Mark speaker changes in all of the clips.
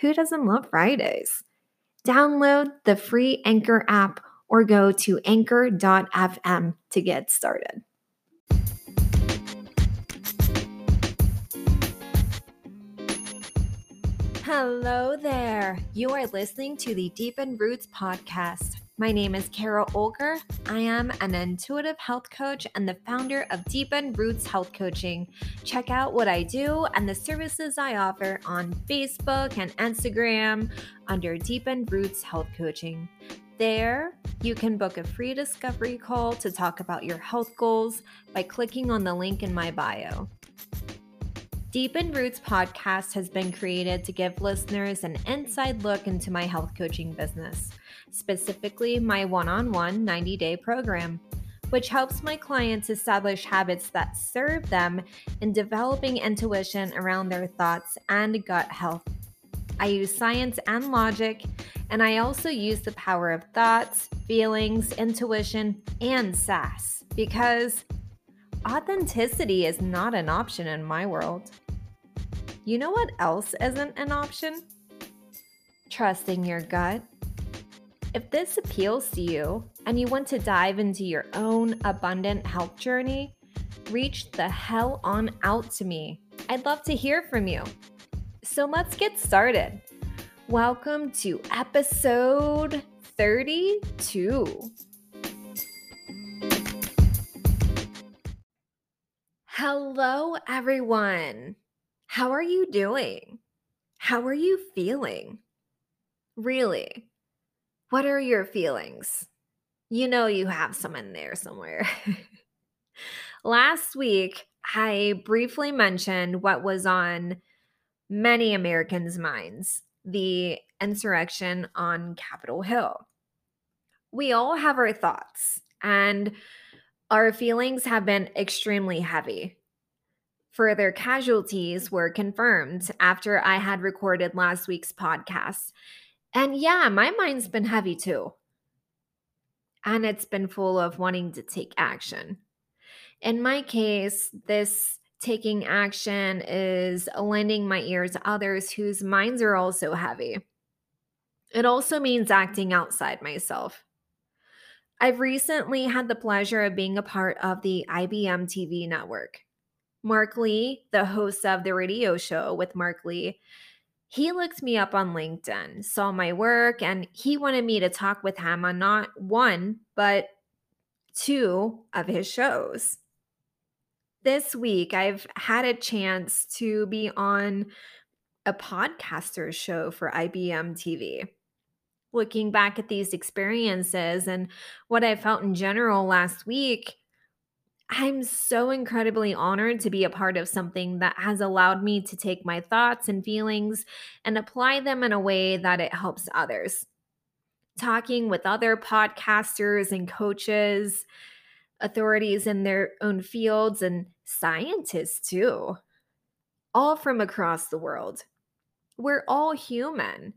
Speaker 1: who doesn't love Fridays? Download the free Anchor app or go to anchor.fm to get started. Hello there. You are listening to the Deepened Roots podcast. My name is Kara Olger. I am an intuitive health coach and the founder of Deepened Roots Health Coaching. Check out what I do and the services I offer on Facebook and Instagram under Deepened Roots Health Coaching. There, you can book a free discovery call to talk about your health goals by clicking on the link in my bio. Deepened Roots podcast has been created to give listeners an inside look into my health coaching business specifically my one on one 90 day program, which helps my clients establish habits that serve them in developing intuition around their thoughts and gut health. I use science and logic, and I also use the power of thoughts, feelings, intuition, and sass because authenticity is not an option in my world. You know what else isn't an option? Trusting your gut. If this appeals to you and you want to dive into your own abundant health journey, reach the hell on out to me. I'd love to hear from you. So let's get started. Welcome to episode 32. Hello, everyone. How are you doing? How are you feeling? Really? What are your feelings? You know, you have some in there somewhere. Last week, I briefly mentioned what was on many Americans' minds the insurrection on Capitol Hill. We all have our thoughts, and our feelings have been extremely heavy. Further casualties were confirmed after I had recorded last week's podcast, and yeah, my mind's been heavy too. And it's been full of wanting to take action. In my case, this taking action is lending my ear to others whose minds are also heavy. It also means acting outside myself. I've recently had the pleasure of being a part of the IBM TV network. Mark Lee, the host of the radio show with Mark Lee, he looked me up on LinkedIn, saw my work, and he wanted me to talk with him on not one, but two of his shows. This week, I've had a chance to be on a podcaster show for IBM TV. Looking back at these experiences and what I felt in general last week, I'm so incredibly honored to be a part of something that has allowed me to take my thoughts and feelings and apply them in a way that it helps others. Talking with other podcasters and coaches, authorities in their own fields, and scientists too, all from across the world. We're all human.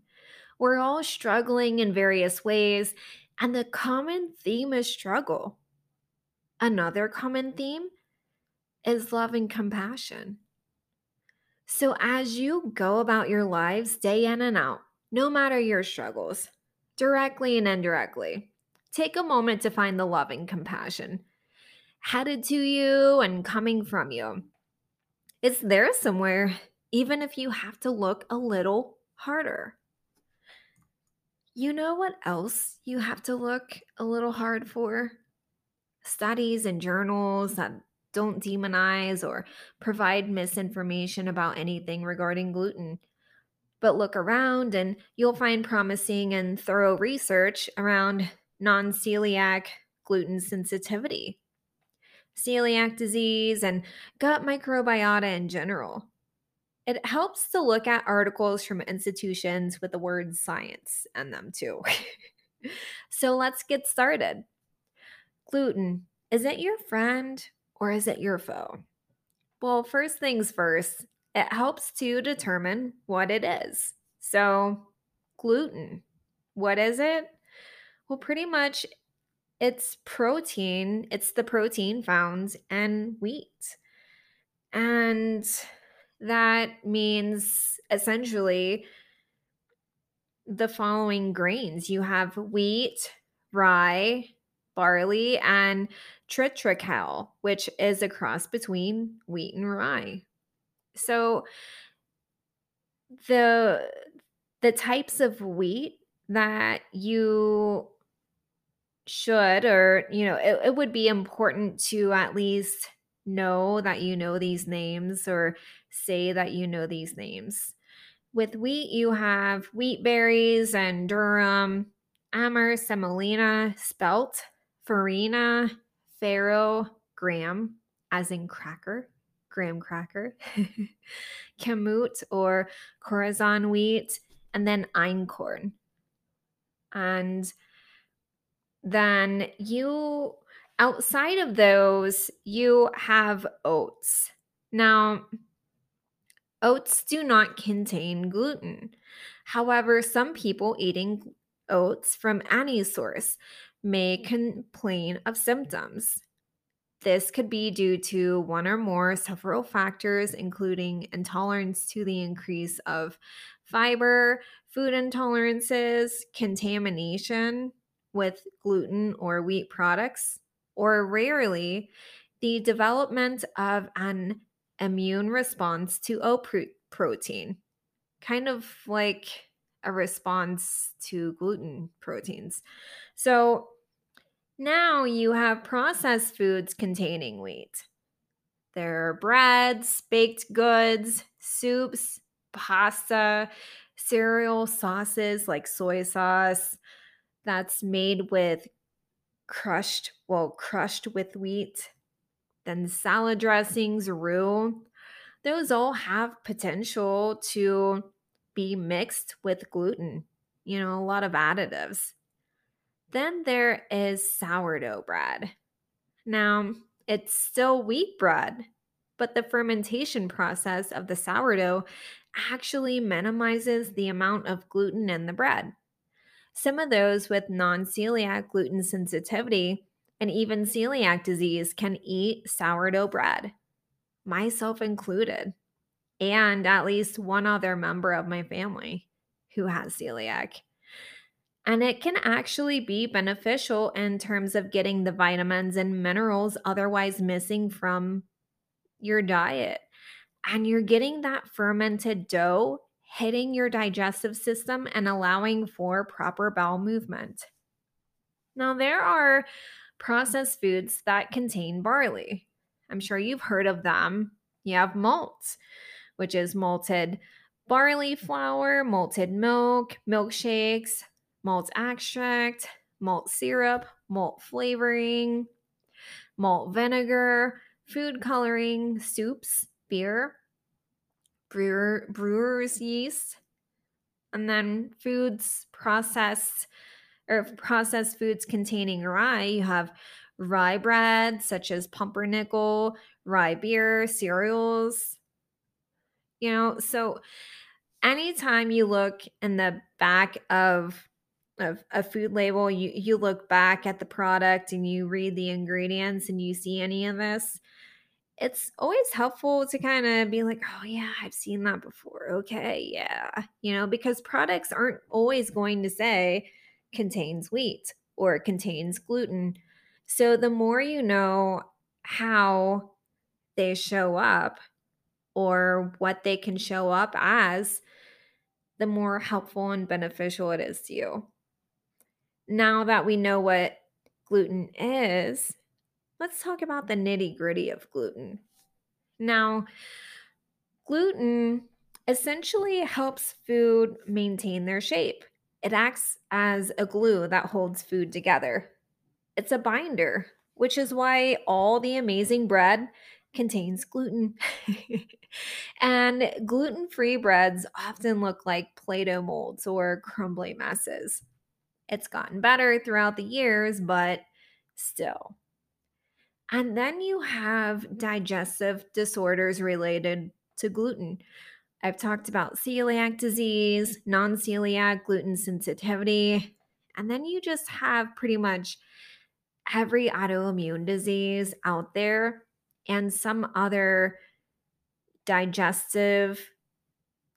Speaker 1: We're all struggling in various ways, and the common theme is struggle Another common theme is love and compassion. So, as you go about your lives day in and out, no matter your struggles, directly and indirectly, take a moment to find the love and compassion headed to you and coming from you. It's there somewhere, even if you have to look a little harder. You know what else you have to look a little hard for? Studies and journals that don't demonize or provide misinformation about anything regarding gluten. But look around and you'll find promising and thorough research around non celiac gluten sensitivity, celiac disease, and gut microbiota in general. It helps to look at articles from institutions with the word science in them too. so let's get started. Gluten, is it your friend or is it your foe? Well, first things first, it helps to determine what it is. So, gluten, what is it? Well, pretty much it's protein, it's the protein found in wheat. And that means essentially the following grains you have wheat, rye, barley, and triticale, which is a cross between wheat and rye. So the the types of wheat that you should or you know it, it would be important to at least know that you know these names or say that you know these names with wheat you have wheat berries and durum emmer semolina spelt farina farro graham as in cracker graham cracker kamut or Khorasan wheat and then einkorn. And then you outside of those you have oats. Now oats do not contain gluten. However some people eating oats from any source may complain of symptoms. This could be due to one or more several factors, including intolerance to the increase of fiber, food intolerances, contamination, with gluten or wheat products, or rarely, the development of an immune response to oat protein, kind of like a response to gluten proteins. So now you have processed foods containing wheat. There are breads, baked goods, soups, pasta, cereal sauces like soy sauce, that's made with crushed, well, crushed with wheat. Then salad dressings, roux, those all have potential to be mixed with gluten, you know, a lot of additives. Then there is sourdough bread. Now, it's still wheat bread, but the fermentation process of the sourdough actually minimizes the amount of gluten in the bread. Some of those with non celiac gluten sensitivity and even celiac disease can eat sourdough bread, myself included, and at least one other member of my family who has celiac. And it can actually be beneficial in terms of getting the vitamins and minerals otherwise missing from your diet. And you're getting that fermented dough hitting your digestive system and allowing for proper bowel movement. Now, there are processed foods that contain barley. I'm sure you've heard of them. You have malt, which is malted barley flour, malted milk, milkshakes, malt extract, malt syrup, malt flavoring, malt vinegar, food coloring, soups, beer, brewer brewer's yeast and then foods processed or processed foods containing rye. You have rye bread such as pumpernickel rye beer cereals you know so anytime you look in the back of of a food label, you you look back at the product and you read the ingredients and you see any of this, it's always helpful to kind of be like, "Oh yeah, I've seen that before. Okay, yeah." You know, because products aren't always going to say contains wheat or contains gluten. So the more you know how they show up or what they can show up as, the more helpful and beneficial it is to you. Now that we know what gluten is, let's talk about the nitty gritty of gluten. Now, gluten essentially helps food maintain their shape. It acts as a glue that holds food together. It's a binder, which is why all the amazing bread contains gluten. and gluten free breads often look like Play Doh molds or crumbly messes. It's gotten better throughout the years, but still. And then you have digestive disorders related to gluten. I've talked about celiac disease, non celiac gluten sensitivity, and then you just have pretty much every autoimmune disease out there and some other digestive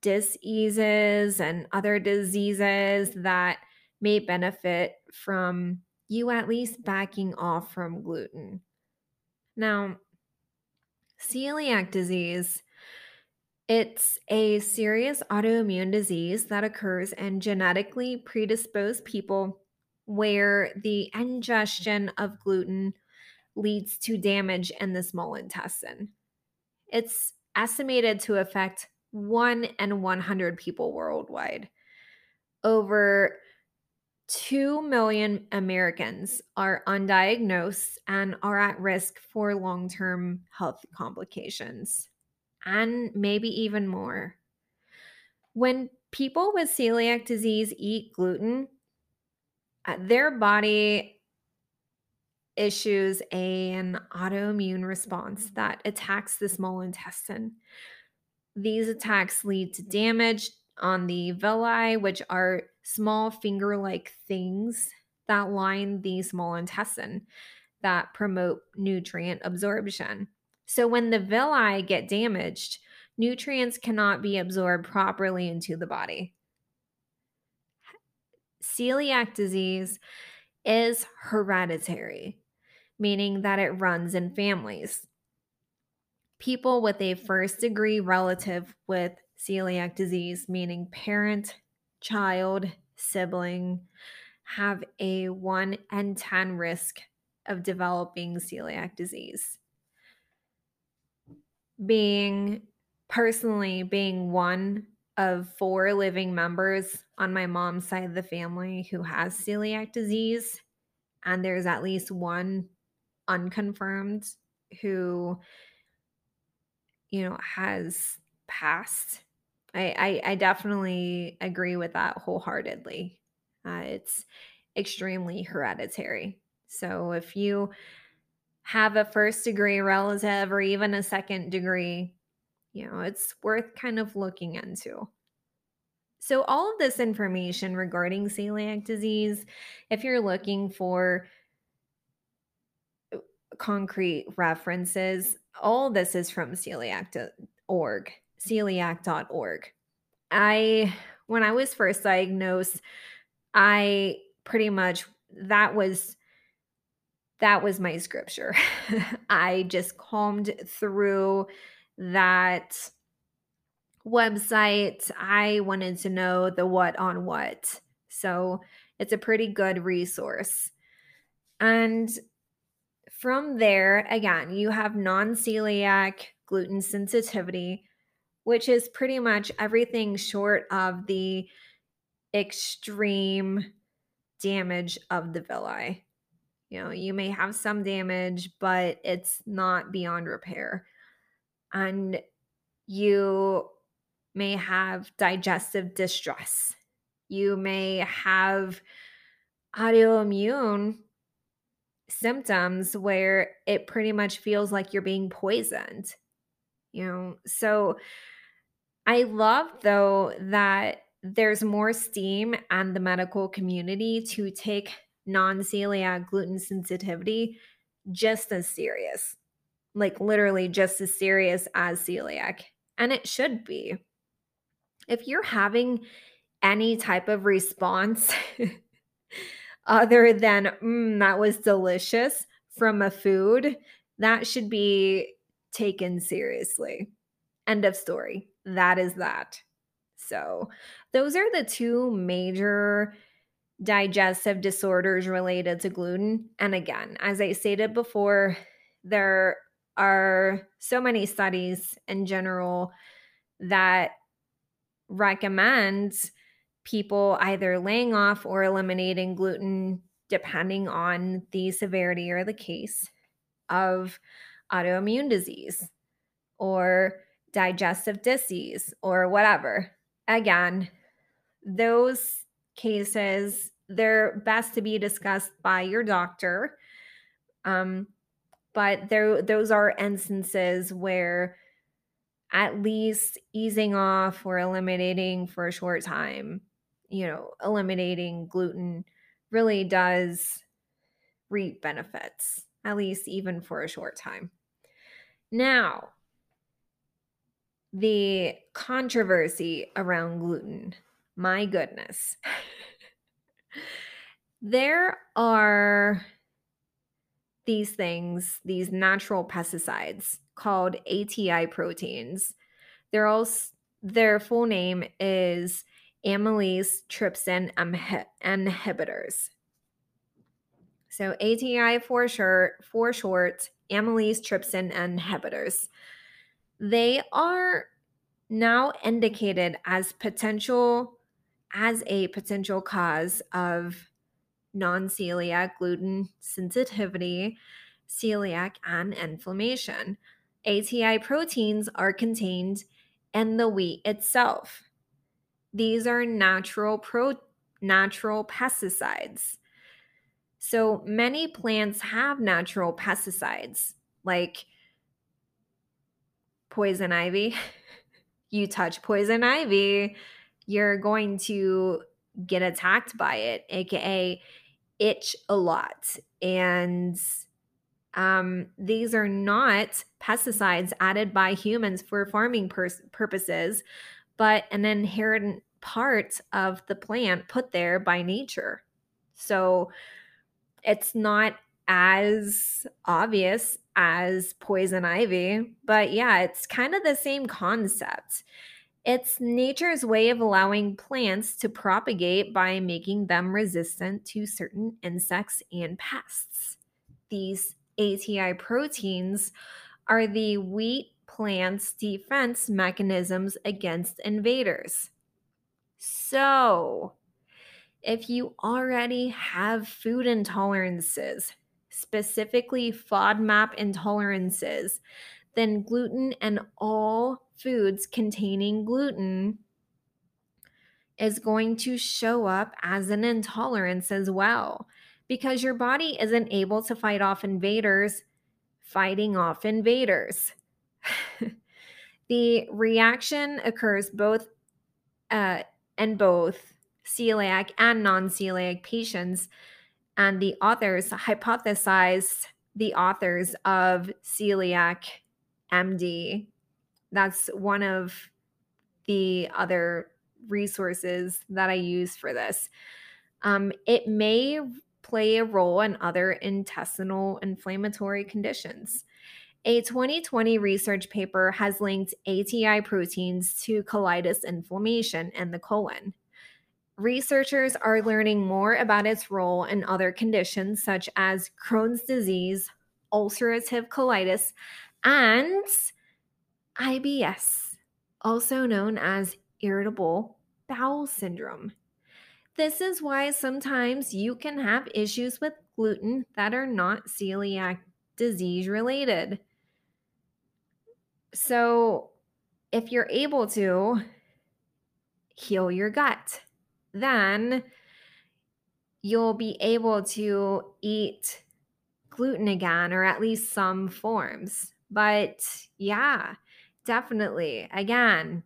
Speaker 1: diseases and other diseases that may benefit from you at least backing off from gluten. Now, celiac disease it's a serious autoimmune disease that occurs in genetically predisposed people where the ingestion of gluten leads to damage in the small intestine. It's estimated to affect 1 in 100 people worldwide. Over 2 million Americans are undiagnosed and are at risk for long term health complications, and maybe even more. When people with celiac disease eat gluten, uh, their body issues an autoimmune response mm-hmm. that attacks the small intestine. These attacks lead to damage on the villi, which are small finger like things that line the small intestine that promote nutrient absorption. So, when the villi get damaged, nutrients cannot be absorbed properly into the body. Celiac disease is hereditary meaning that it runs in families. People with a first degree relative with celiac disease, meaning parent, child, sibling, have a 1 in 10 risk of developing celiac disease. Being personally being one of four living members on my mom's side of the family who has celiac disease, and there's at least one unconfirmed who you know has passed. I i, I definitely agree with that wholeheartedly. Uh, it's extremely hereditary. So if you have a first degree relative or even a second degree you know it's worth kind of looking into. So all of this information regarding celiac disease if you're looking for concrete references. All this is from celiac.org, celiac.org. I, when I was first diagnosed, I pretty much, that was, that was my scripture. I just combed through that website. I wanted to know the what on what. So it's a pretty good resource. And from there, again, you have non celiac gluten sensitivity, which is pretty much everything short of the extreme damage of the villi. You know, you may have some damage, but it's not beyond repair. And you may have digestive distress. You may have autoimmune symptoms where it pretty much feels like you're being poisoned. You know, so I love though that there's more steam and the medical community to take non celiac gluten sensitivity just as serious, like literally just as serious as celiac. And it should be. If you're having any type of response other than, mm, that was delicious from a food, that should be taken seriously. End of story. That is that. So, those are the two major digestive disorders related to gluten. And again, as I stated before, there are so many studies in general that recommend people either laying off or eliminating gluten depending on the severity or the case of autoimmune disease or digestive disease or whatever. Again, those cases they're best to be discussed by your doctor. Um, but there those are instances where at least easing off or eliminating for a short time, you know, eliminating gluten really does reap benefits, at least even for a short time. Now, the controversy around gluten. My goodness. there are these things, these natural pesticides called ATI proteins. They're all their full name is amylase trypsin inhibitors. So ATI for short, for short, amylase trypsin inhibitors. They are now indicated as potential as a potential cause of non-celiac gluten sensitivity, celiac and inflammation. ATI proteins are contained in the wheat itself. These are natural pro natural pesticides. So many plants have natural pesticides like poison ivy. you touch poison ivy, you're going to get attacked by it, aka itch a lot. And um, these are not pesticides added by humans for farming pur- purposes, but an inherent part of the plant put there by nature. So it's not as obvious as poison ivy, but yeah, it's kind of the same concept. It's nature's way of allowing plants to propagate by making them resistant to certain insects and pests. These ATI proteins are the wheat plant's defense mechanisms against invaders. So, if you already have food intolerances, specifically FODMAP intolerances, then gluten and all foods containing gluten is going to show up as an intolerance as well because your body isn't able to fight off invaders fighting off invaders. the reaction occurs both uh, in both celiac and non-celiac patients and the authors hypothesized the authors of celiac MD. That's one of the other resources that I use for this. Um, it may play a role in other intestinal inflammatory conditions. A 2020 research paper has linked ATI proteins to colitis inflammation in the colon. Researchers are learning more about its role in other conditions such as Crohn's disease, ulcerative colitis, and IBS, also known as irritable bowel syndrome. This is why sometimes you can have issues with gluten that are not celiac disease related. So, if you're able to heal your gut, then you'll be able to eat gluten again, or at least some forms. But yeah, definitely. Again,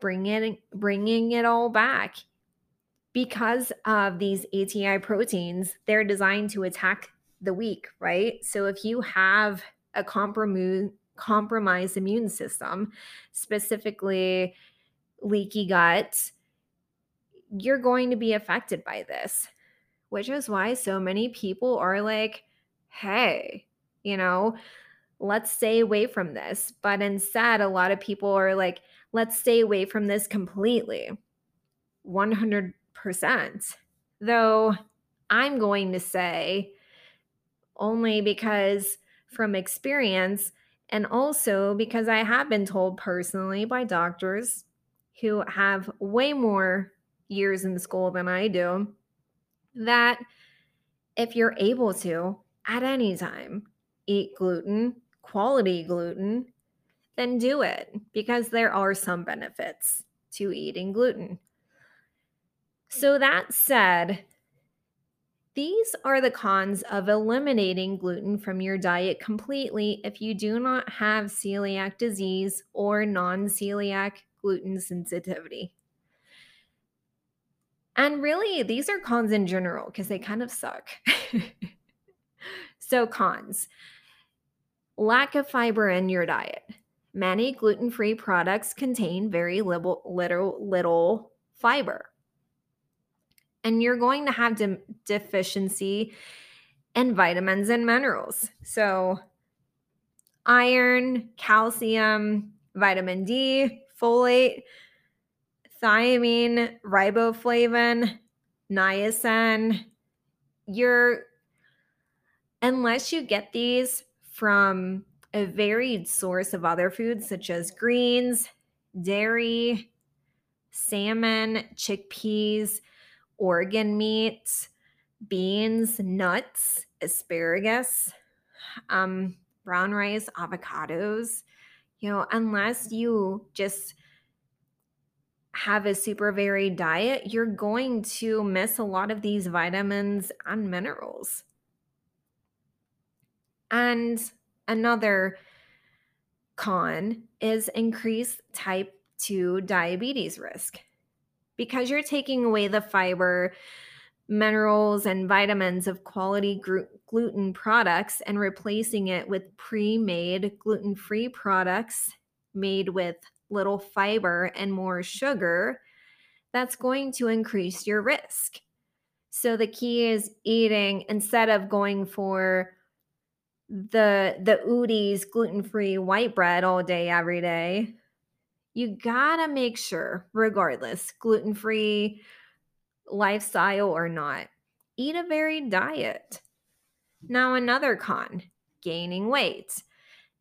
Speaker 1: bring it, bringing it all back. Because of these ATI proteins, they're designed to attack the weak, right? So if you have a comprom- compromised immune system, specifically leaky gut, you're going to be affected by this, which is why so many people are like, hey, you know, let's stay away from this. But instead, a lot of people are like, let's stay away from this completely. 100%. Though I'm going to say, only because from experience, and also because I have been told personally by doctors who have way more years in school than I do that if you're able to, at any time, eat gluten, quality gluten, then do it because there are some benefits to eating gluten. So, that said, these are the cons of eliminating gluten from your diet completely if you do not have celiac disease or non celiac gluten sensitivity. And really, these are cons in general because they kind of suck. so, cons lack of fiber in your diet. Many gluten free products contain very little, little, little fiber. And you're going to have de- deficiency in vitamins and minerals. So, iron, calcium, vitamin D, folate, thiamine, riboflavin, niacin. You're, unless you get these from a varied source of other foods such as greens, dairy, salmon, chickpeas, organ meats, beans, nuts, asparagus, um, brown rice, avocados. You know, unless you just have a super varied diet, you're going to miss a lot of these vitamins and minerals. And another con is increased type 2 diabetes risk. Because you're taking away the fiber, minerals, and vitamins of quality gluten products and replacing it with pre made gluten free products made with little fiber and more sugar, that's going to increase your risk. So the key is eating instead of going for the the Udi's gluten-free white bread all day every day. You got to make sure regardless gluten-free lifestyle or not, eat a varied diet. Now another con, gaining weight.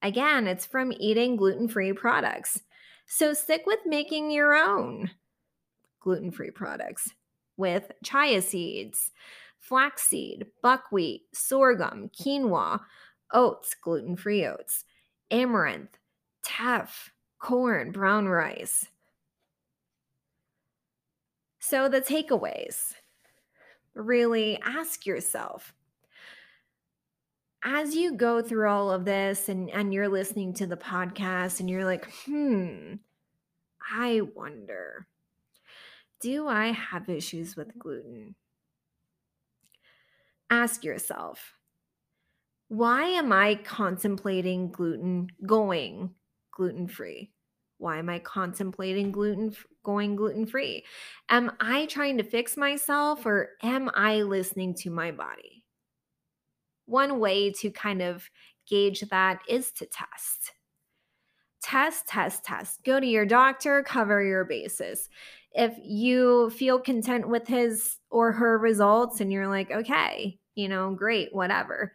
Speaker 1: Again, it's from eating gluten-free products. So stick with making your own gluten free products with chia seeds, flaxseed, buckwheat, sorghum, quinoa, oats, gluten free oats, amaranth, teff, corn, brown rice. So, the takeaways really ask yourself as you go through all of this and, and you're listening to the podcast and you're like, hmm, I wonder, do I have issues with gluten? Ask yourself, why am I contemplating gluten going gluten free? Why am I contemplating gluten going gluten free? Am I trying to fix myself or am I listening to my body? one way to kind of gauge that is to test. Test, test, test. Go to your doctor, cover your bases. If you feel content with his or her results and you're like, okay, you know, great, whatever,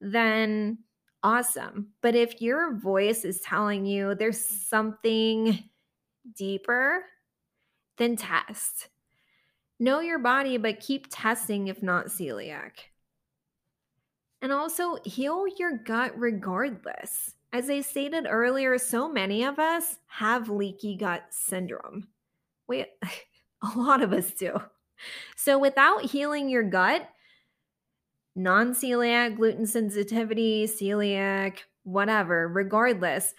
Speaker 1: then awesome. But if your voice is telling you there's mm. something deeper, then test. Know your body, but keep testing if not celiac. And also heal your gut regardless. As I stated earlier, so many of us have leaky gut syndrome. We, a lot of us do. So without healing your gut, non celiac, gluten sensitivity, celiac, whatever, regardless,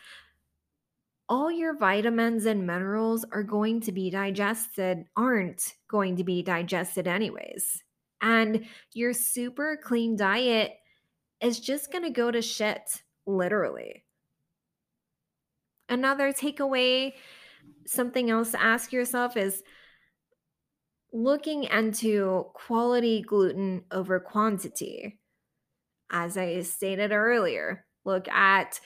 Speaker 1: all your vitamins and minerals are going to be digested, aren't going to be digested anyways. And your super clean diet is just going to go to shit, literally. Another takeaway, something else to ask yourself is looking into quality gluten over quantity. As I stated earlier, look at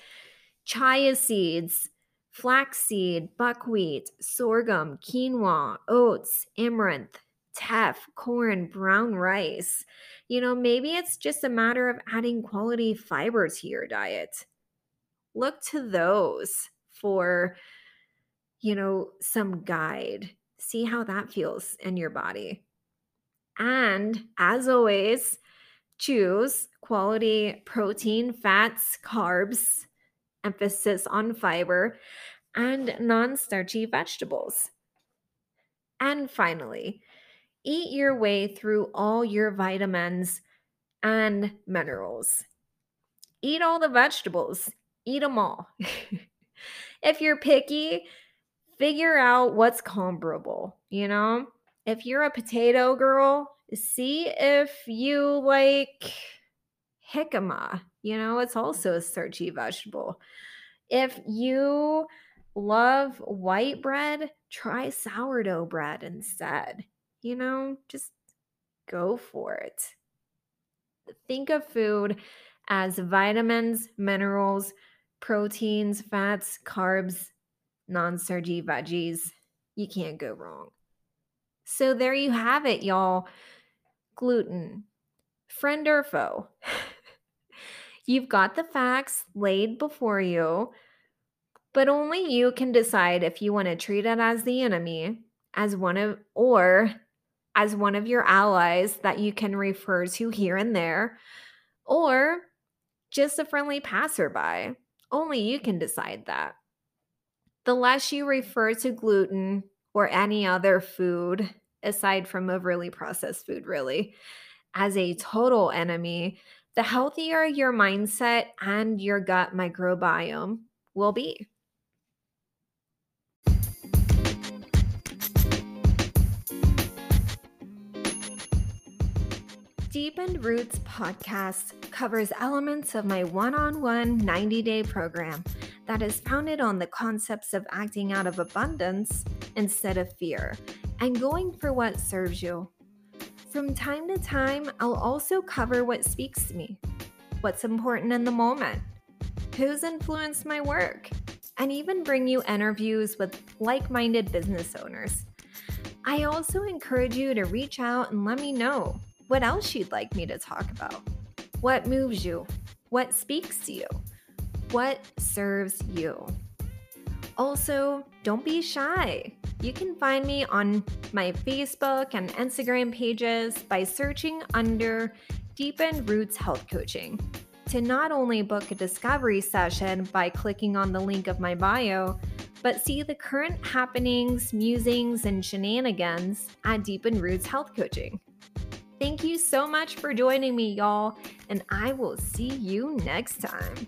Speaker 1: chia seeds, flaxseed, buckwheat, sorghum, quinoa, oats, amaranth, teff, corn, brown rice. You know, maybe it's just a matter of adding quality fiber to your diet. Look to those for, you know, some guide. See how that feels in your body. And as always, choose quality protein, fats, carbs, emphasis on fiber, and non starchy vegetables. And finally, eat your way through all your vitamins and minerals. Eat all the vegetables, eat them all. if you're picky, figure out what's comparable, you know? If you're a potato girl, see if you like jicama. You know, it's also a starchy vegetable. If you love white bread, try sourdough bread instead. You know, just go for it. Think of food as vitamins, minerals, proteins, fats, carbs, non starchy veggies. You can't go wrong. So there you have it, y'all. Gluten, friend or foe. You've got the facts laid before you, but only you can decide if you want to treat it as the enemy, as one of, or as one of your allies that you can refer to here and there, or just a friendly passerby. Only you can decide that. The less you refer to gluten or any other food, aside from overly processed food, really, as a total enemy, the healthier your mindset and your gut microbiome will be. Deepened Roots podcast covers elements of my one on one 90 day program that is founded on the concepts of acting out of abundance instead of fear and going for what serves you. From time to time, I'll also cover what speaks to me, what's important in the moment, who's influenced my work, and even bring you interviews with like minded business owners. I also encourage you to reach out and let me know what else you'd like me to talk about. What moves you? What speaks to you? What serves you? Also, don't be shy. You can find me on my Facebook and Instagram pages by searching under Deepened Roots Health Coaching to not only book a discovery session by clicking on the link of my bio, but see the current happenings, musings, and shenanigans at Deepened Roots Health Coaching. Thank you so much for joining me, y'all, and I will see you next time.